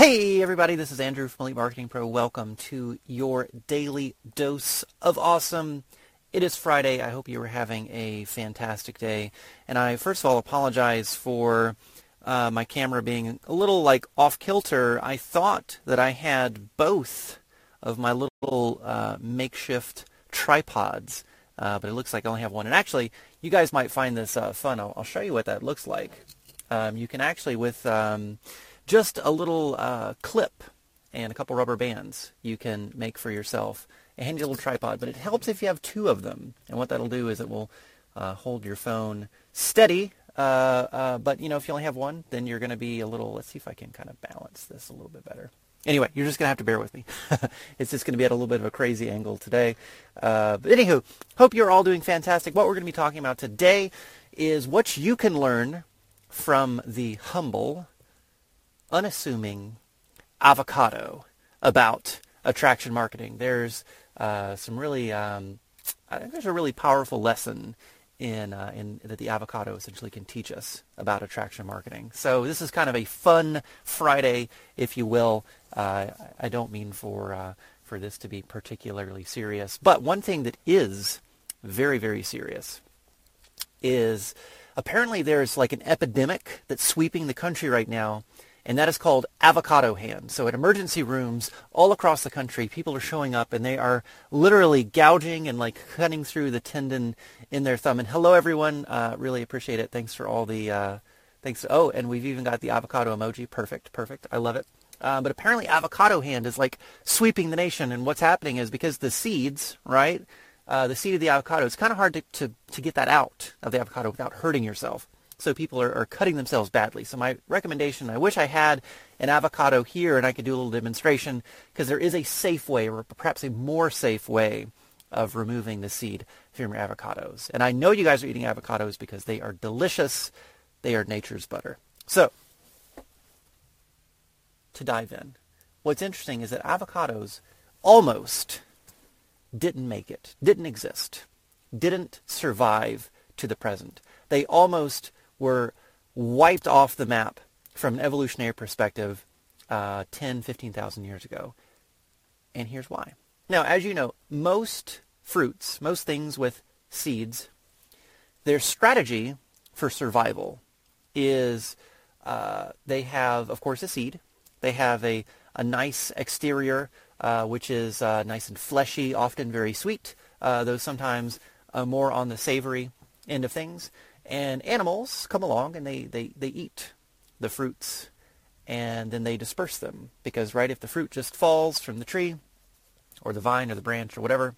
Hey everybody, this is Andrew from Elite Marketing Pro. Welcome to your daily dose of awesome. It is Friday. I hope you are having a fantastic day. And I first of all apologize for uh, my camera being a little like off kilter. I thought that I had both of my little uh, makeshift tripods, uh, but it looks like I only have one. And actually, you guys might find this uh, fun. I'll, I'll, show you what that looks like. Um, you can actually with um, just a little uh, clip and a couple rubber bands you can make for yourself a handy little tripod, but it helps if you have two of them. And what that'll do is it will uh, hold your phone steady. Uh, uh, but you know, if you only have one, then you're going to be a little. Let's see if I can kind of balance this a little bit better. Anyway, you're just going to have to bear with me. it's just going to be at a little bit of a crazy angle today. Uh, but anywho, hope you're all doing fantastic. What we're going to be talking about today is what you can learn from the humble unassuming avocado about attraction marketing. There's uh, some really, um, I think there's a really powerful lesson in, uh, in that the avocado essentially can teach us about attraction marketing. So this is kind of a fun Friday, if you will. Uh, I don't mean for uh, for this to be particularly serious, but one thing that is very very serious is apparently there's like an epidemic that's sweeping the country right now and that is called avocado hand. So at emergency rooms all across the country, people are showing up and they are literally gouging and like cutting through the tendon in their thumb. And hello everyone, uh, really appreciate it. Thanks for all the, uh, thanks. Oh, and we've even got the avocado emoji. Perfect, perfect. I love it. Uh, but apparently avocado hand is like sweeping the nation. And what's happening is because the seeds, right, uh, the seed of the avocado, it's kind of hard to, to, to get that out of the avocado without hurting yourself so people are, are cutting themselves badly. So my recommendation, I wish I had an avocado here and I could do a little demonstration because there is a safe way or perhaps a more safe way of removing the seed from your avocados. And I know you guys are eating avocados because they are delicious. They are nature's butter. So to dive in, what's interesting is that avocados almost didn't make it, didn't exist, didn't survive to the present. They almost were wiped off the map from an evolutionary perspective uh, 10, 15,000 years ago. And here's why. Now, as you know, most fruits, most things with seeds, their strategy for survival is uh, they have, of course, a seed. They have a, a nice exterior, uh, which is uh, nice and fleshy, often very sweet, uh, though sometimes uh, more on the savory end of things. And animals come along and they, they, they eat the fruits and then they disperse them because, right, if the fruit just falls from the tree or the vine or the branch or whatever,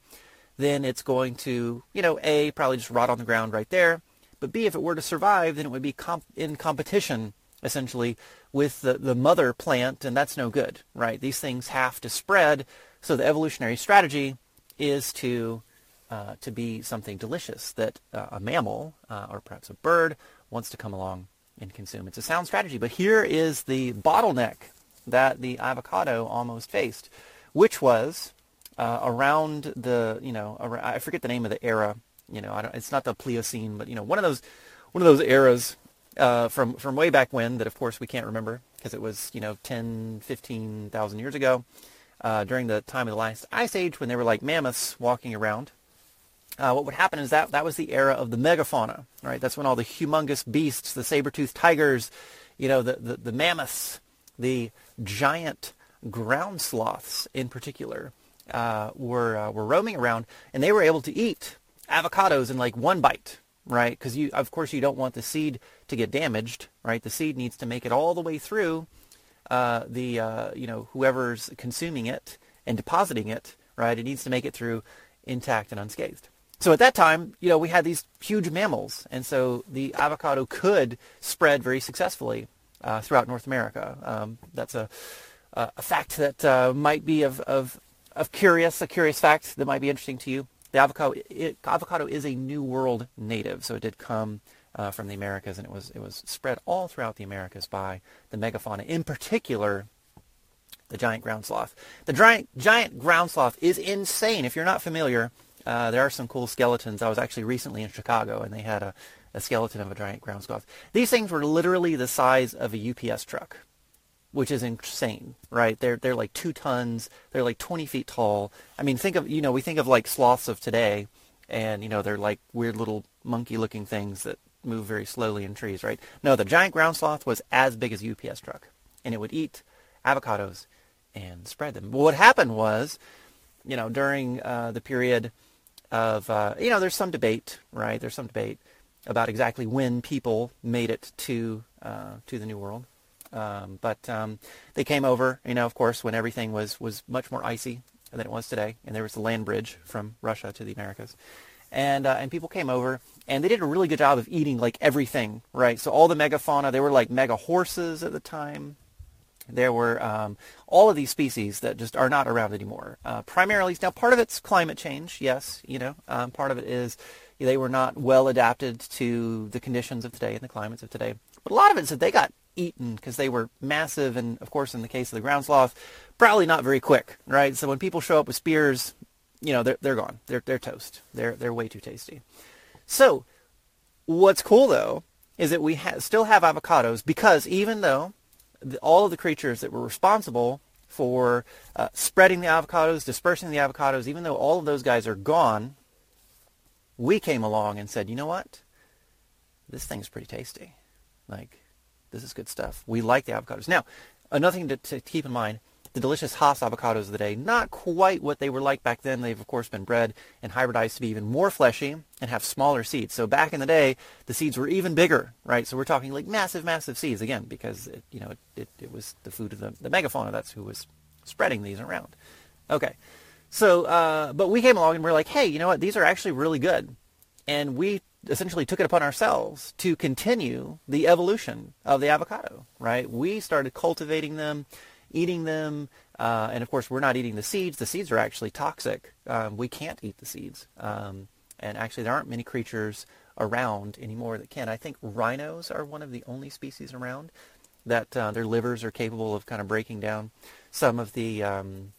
then it's going to, you know, A, probably just rot on the ground right there. But B, if it were to survive, then it would be comp- in competition, essentially, with the, the mother plant, and that's no good, right? These things have to spread. So the evolutionary strategy is to uh, to be something delicious that uh, a mammal uh, or perhaps a bird wants to come along and consume. It's a sound strategy, but here is the bottleneck that the avocado almost faced, which was uh, around the you know around, I forget the name of the era. You know, it's not the Pliocene, but you know one of those one of those eras uh, from from way back when that of course we can't remember because it was you know 10, 15,000 years ago. During the time of the last ice age when they were like mammoths walking around uh, what would happen is that that was the era of the megafauna, right? That's when all the humongous beasts, the saber-toothed tigers, you know, the, the, the mammoths, the giant ground sloths in particular, uh, were uh, were roaming around, and they were able to eat avocados in like one bite, right? Because you, of course, you don't want the seed to get damaged, right? The seed needs to make it all the way through uh, the, uh, you know, whoever's consuming it and depositing it, right? It needs to make it through intact and unscathed. So at that time, you know, we had these huge mammals, and so the avocado could spread very successfully uh, throughout North America. Um, that's a, a fact that uh, might be of, of, of curious, a curious fact that might be interesting to you. The avocado, it, avocado is a New World native, so it did come uh, from the Americas, and it was it was spread all throughout the Americas by the megafauna, in particular the giant ground sloth. The giant giant ground sloth is insane. If you're not familiar, uh, there are some cool skeletons. I was actually recently in Chicago, and they had a, a skeleton of a giant ground sloth. These things were literally the size of a UPS truck. which is insane, right? They're they're like two tons. They're like 20 feet tall. I mean, think of you know we think of like sloths of today, and you know they're like weird little monkey-looking things that move very slowly in trees, right? No, the giant ground sloth was as big as a UPS truck, and it would eat avocados and spread them. What happened was, you know, during uh, the period of uh, you know, there's some debate, right? There's some debate about exactly when people made it to uh, to the New World. Um, but um, they came over, you know, of course, when everything was, was much more icy than it was today, and there was the land bridge from Russia to the Americas, and uh, and people came over, and they did a really good job of eating like everything, right? So all the megafauna, they were like mega horses at the time. There were um, all of these species that just are not around anymore. Uh, primarily, now part of it's climate change, yes, you know, um, part of it is they were not well adapted to the conditions of today and the climates of today. But a lot of it is that they got eaten because they were massive and of course in the case of the ground sloth probably not very quick right so when people show up with spears you know they're, they're gone they're, they're toast they're, they're way too tasty so what's cool though is that we ha- still have avocados because even though the, all of the creatures that were responsible for uh, spreading the avocados dispersing the avocados even though all of those guys are gone we came along and said you know what this thing's pretty tasty like this is good stuff. We like the avocados. Now, another thing to, to keep in mind, the delicious Hass avocados of the day, not quite what they were like back then. They've, of course, been bred and hybridized to be even more fleshy and have smaller seeds. So back in the day, the seeds were even bigger, right? So we're talking like massive, massive seeds, again, because, it, you know, it, it, it was the food of the, the megafauna. That's who was spreading these around. Okay. So, uh, but we came along and we're like, hey, you know what? These are actually really good. And we essentially took it upon ourselves to continue the evolution of the avocado, right? We started cultivating them, eating them, uh, and of course we're not eating the seeds. The seeds are actually toxic. Um, we can't eat the seeds. Um, and actually there aren't many creatures around anymore that can. I think rhinos are one of the only species around that uh, their livers are capable of kind of breaking down some of the um,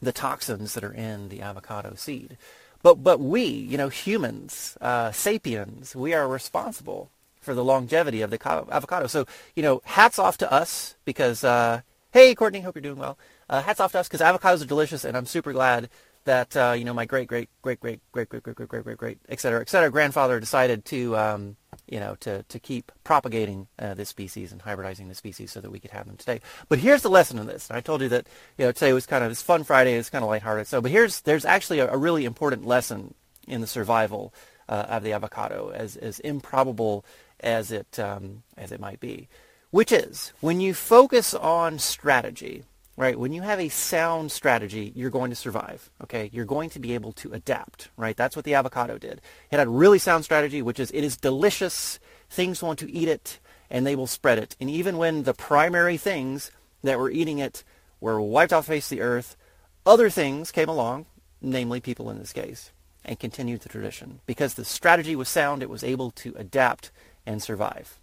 the toxins that are in the avocado seed. But, but we, you know, humans, uh, sapiens, we are responsible for the longevity of the avocado. So, you know, hats off to us because, uh, hey, Courtney, hope you're doing well. Uh, hats off to us because avocados are delicious, and I'm super glad that uh, you know my great great great great great great great great great great great et cetera et cetera grandfather decided to um, you know to to keep propagating uh, this species and hybridizing the species so that we could have them today. But here's the lesson in this. I told you that you know today was kind of this fun Friday. It's kind of lighthearted. So, but here's there's actually a, a really important lesson in the survival uh, of the avocado, as as improbable as it um, as it might be, which is when you focus on strategy right? When you have a sound strategy, you're going to survive, okay? You're going to be able to adapt, right? That's what the avocado did. It had a really sound strategy, which is it is delicious. Things want to eat it, and they will spread it. And even when the primary things that were eating it were wiped off the face of the earth, other things came along, namely people in this case, and continued the tradition. Because the strategy was sound, it was able to adapt and survive.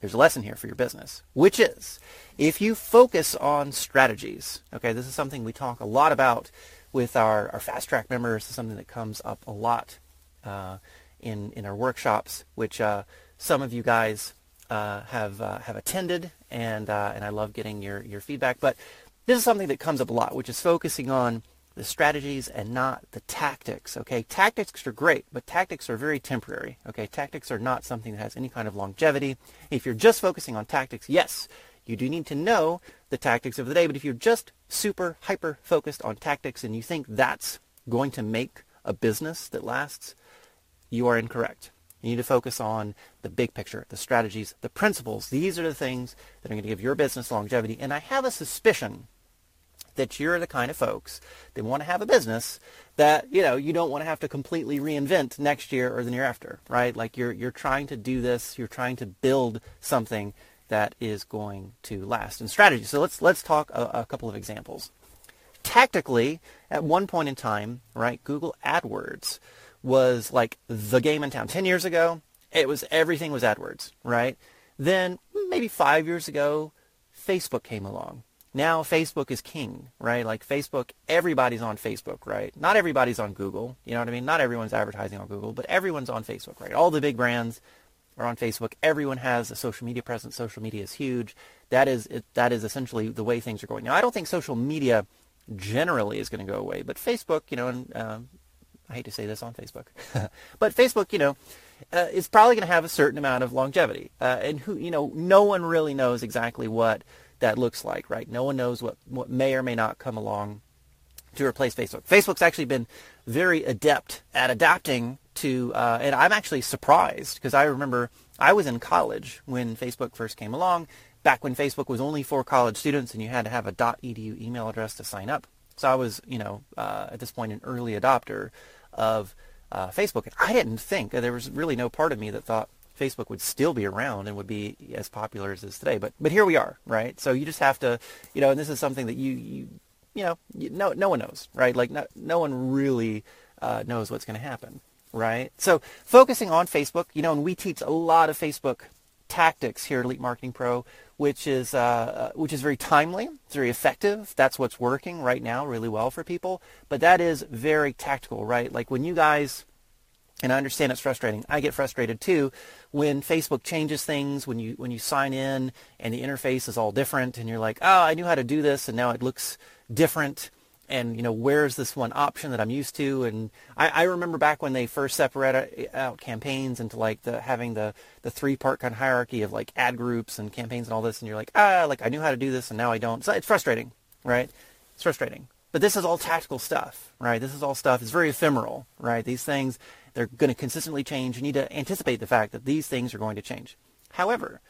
There's a lesson here for your business, which is if you focus on strategies, okay, this is something we talk a lot about with our, our fast track members. This is something that comes up a lot uh, in, in our workshops, which uh, some of you guys uh, have, uh, have attended, and, uh, and I love getting your, your feedback. But this is something that comes up a lot, which is focusing on the strategies and not the tactics. Okay, tactics are great, but tactics are very temporary. Okay, tactics are not something that has any kind of longevity. If you're just focusing on tactics, yes, you do need to know the tactics of the day, but if you're just super hyper focused on tactics and you think that's going to make a business that lasts, you are incorrect. You need to focus on the big picture, the strategies, the principles. These are the things that are going to give your business longevity. And I have a suspicion that you're the kind of folks that want to have a business that you know you don't want to have to completely reinvent next year or the year after, right? Like you're you're trying to do this, you're trying to build something that is going to last. And strategy. So let's let's talk a, a couple of examples. Tactically, at one point in time, right, Google AdWords was like the game in town. Ten years ago, it was everything was AdWords, right? Then maybe five years ago, Facebook came along now Facebook is king, right? Like Facebook, everybody's on Facebook, right? Not everybody's on Google. You know what I mean? Not everyone's advertising on Google, but everyone's on Facebook, right? All the big brands, are on Facebook. Everyone has a social media presence. Social media is huge. That is it, that is essentially the way things are going. Now, I don't think social media generally is going to go away, but Facebook, you know, and um, I hate to say this on Facebook, but Facebook, you know, uh, is probably going to have a certain amount of longevity, uh, and who, you know, no one really knows exactly what that looks like, right? No one knows what what may or may not come along to replace Facebook. Facebook's actually been very adept at adapting to, uh, and I'm actually surprised because I remember I was in college when Facebook first came along, back when Facebook was only for college students and you had to have a .edu email address to sign up. So I was, you know, uh, at this point an early adopter of uh, Facebook. And I didn't think, there was really no part of me that thought Facebook would still be around and would be as popular as it is today. But but here we are, right? So you just have to, you know, and this is something that you you you know, you, no no one knows, right? Like no no one really uh, knows what's going to happen, right? So focusing on Facebook, you know, and we teach a lot of Facebook tactics here at Elite Marketing Pro, which is uh, uh, which is very timely, it's very effective. That's what's working right now really well for people. But that is very tactical, right? Like when you guys and I understand it's frustrating. I get frustrated too when Facebook changes things, when you when you sign in and the interface is all different and you're like, "Oh, I knew how to do this and now it looks different." And you know, where's this one option that I'm used to? And I, I remember back when they first separated out campaigns into like the having the the three part kind of hierarchy of like ad groups and campaigns and all this, and you're like, ah, like I knew how to do this and now I don't. So it's frustrating, right? It's frustrating. But this is all tactical stuff, right? This is all stuff. It's very ephemeral, right? These things they're going to consistently change. You need to anticipate the fact that these things are going to change. However,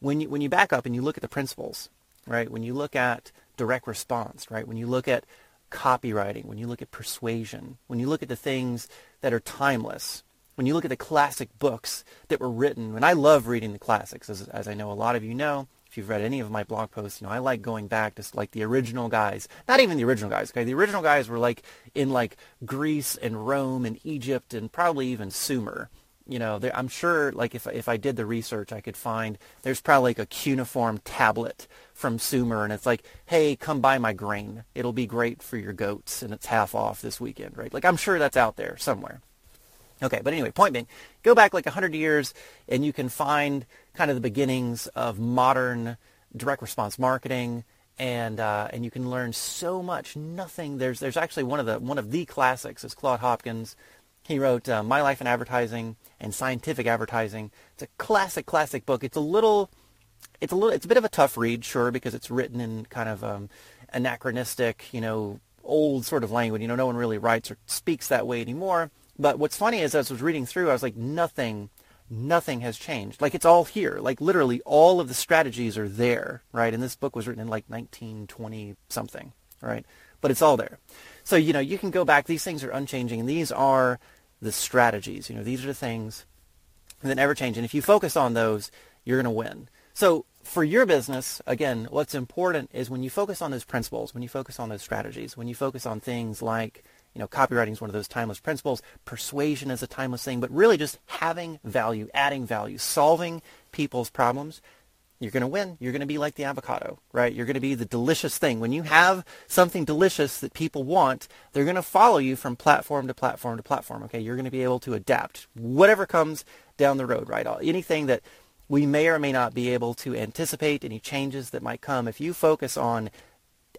when you, when you back up and you look at the principles, right, when you look at direct response, right, when you look at copywriting, when you look at persuasion, when you look at the things that are timeless, when you look at the classic books that were written, and I love reading the classics, as, as I know a lot of you know, if you've read any of my blog posts, you know, I like going back to like the original guys. Not even the original guys, okay? The original guys were like in like Greece and Rome and Egypt and probably even Sumer. You know, I'm sure like if if I did the research, I could find there's probably like a cuneiform tablet from Sumer, and it's like, hey, come buy my grain. It'll be great for your goats, and it's half off this weekend, right? Like I'm sure that's out there somewhere. Okay, but anyway, point being, go back like 100 years and you can find kind of the beginnings of modern direct response marketing and uh, and you can learn so much. Nothing there's there's actually one of the one of the classics is Claude Hopkins. He wrote uh, My Life in Advertising and Scientific Advertising. It's a classic classic book. It's a little it's a little it's a bit of a tough read, sure, because it's written in kind of um, anachronistic, you know, old sort of language. You know, no one really writes or speaks that way anymore. But what's funny is as I was reading through, I was like, nothing, nothing has changed. Like it's all here. Like literally all of the strategies are there, right? And this book was written in like 1920 something, right? But it's all there. So, you know, you can go back. These things are unchanging. And these are the strategies. You know, these are the things that never change. And if you focus on those, you're going to win. So for your business, again, what's important is when you focus on those principles, when you focus on those strategies, when you focus on things like you know, copywriting is one of those timeless principles. Persuasion is a timeless thing, but really just having value, adding value, solving people's problems. You're going to win. You're going to be like the avocado, right? You're going to be the delicious thing. When you have something delicious that people want, they're going to follow you from platform to platform to platform. Okay, you're going to be able to adapt whatever comes down the road, right? Anything that we may or may not be able to anticipate, any changes that might come. If you focus on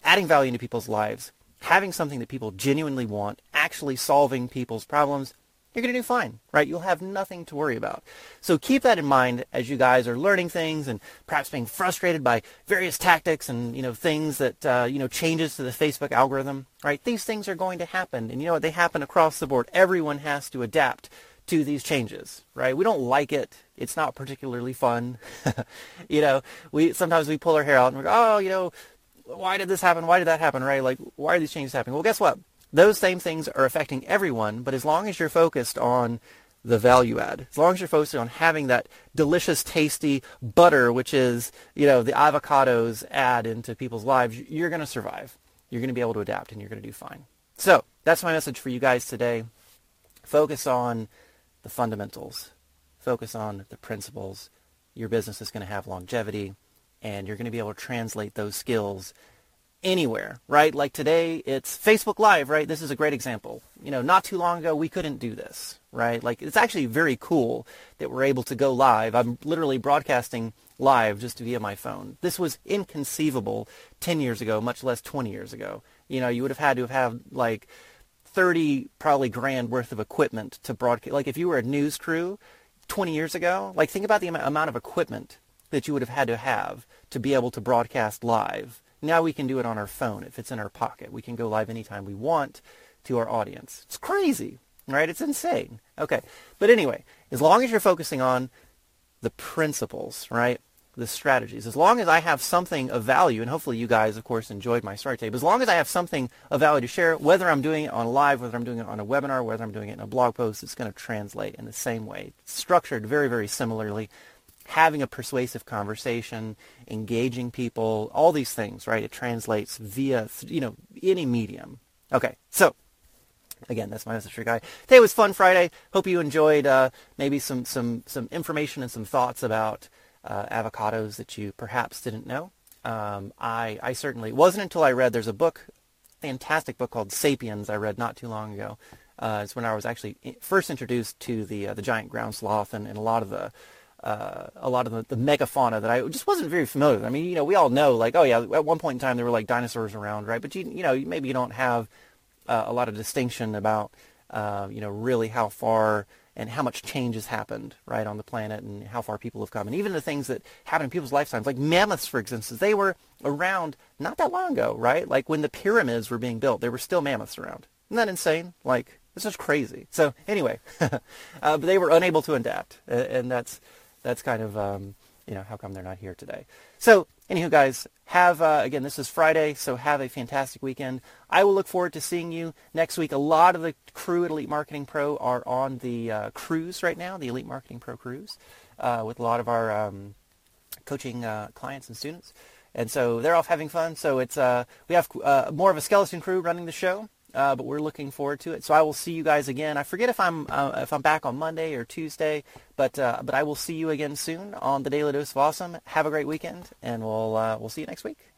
adding value into people's lives, having something that people genuinely want, actually solving people's problems, you're going to do fine, right? You'll have nothing to worry about. So keep that in mind as you guys are learning things and perhaps being frustrated by various tactics and, you know, things that, uh, you know, changes to the Facebook algorithm, right? These things are going to happen. And you know what? They happen across the board. Everyone has to adapt to these changes, right? We don't like it. It's not particularly fun. you know, we sometimes we pull our hair out and we go, oh, you know, why did this happen? Why did that happen? Right? Like, why are these changes happening? Well, guess what? Those same things are affecting everyone, but as long as you're focused on the value add, as long as you're focused on having that delicious, tasty butter, which is, you know, the avocados add into people's lives, you're going to survive. You're going to be able to adapt and you're going to do fine. So that's my message for you guys today. Focus on the fundamentals. Focus on the principles. Your business is going to have longevity and you're going to be able to translate those skills anywhere, right? Like today, it's Facebook Live, right? This is a great example. You know, not too long ago, we couldn't do this, right? Like it's actually very cool that we're able to go live. I'm literally broadcasting live just via my phone. This was inconceivable 10 years ago, much less 20 years ago. You know, you would have had to have had like 30 probably grand worth of equipment to broadcast. Like if you were a news crew 20 years ago, like think about the amount of equipment that you would have had to have to be able to broadcast live now we can do it on our phone. If it's in our pocket, we can go live anytime we want to our audience. It's crazy, right? It's insane. Okay. But anyway, as long as you're focusing on the principles, right? The strategies. As long as I have something of value, and hopefully you guys, of course, enjoyed my story tape. As long as I have something of value to share, whether I'm doing it on live, whether I'm doing it on a webinar, whether I'm doing it in a blog post, it's going to translate in the same way. It's structured very, very similarly having a persuasive conversation, engaging people, all these things, right? It translates via, you know, any medium. Okay, so again, that's my message for guy. Today was fun Friday. Hope you enjoyed uh, maybe some some some information and some thoughts about uh, avocados that you perhaps didn't know. Um, I I certainly wasn't until I read there's a book, fantastic book called *Sapiens* I read not too long ago. Uh, it's when I was actually first introduced to the uh, the giant ground sloth and, and a lot of the uh, a lot of the, the megafauna that I just wasn't very familiar with. I mean, you know, we all know, like, oh yeah, at one point in time there were like dinosaurs around, right? But you, you know, maybe you don't have uh, a lot of distinction about, uh, you know, really how far and how much change has happened, right, on the planet and how far people have come. And even the things that happen in people's lifetimes, like mammoths, for instance, they were around not that long ago, right? Like when the pyramids were being built, there were still mammoths around. Isn't that insane? Like, this is crazy. So anyway, uh, but they were unable to adapt, and that's that's kind of um, you know how come they're not here today. So anywho, guys, have uh, again this is Friday, so have a fantastic weekend. I will look forward to seeing you next week. A lot of the crew at Elite Marketing Pro are on the uh, cruise right now, the Elite Marketing Pro cruise, uh, with a lot of our um, coaching uh, clients and students. And so they're off having fun. So it's uh, we have uh, more of a skeleton crew running the show uh, but we're looking forward to it. So I will see you guys again. I forget if I'm uh, if I'm back on Monday or Tuesday, but uh, but I will see you again soon on the Daily Dose of Awesome. Have a great weekend, and we'll uh, we'll see you next week.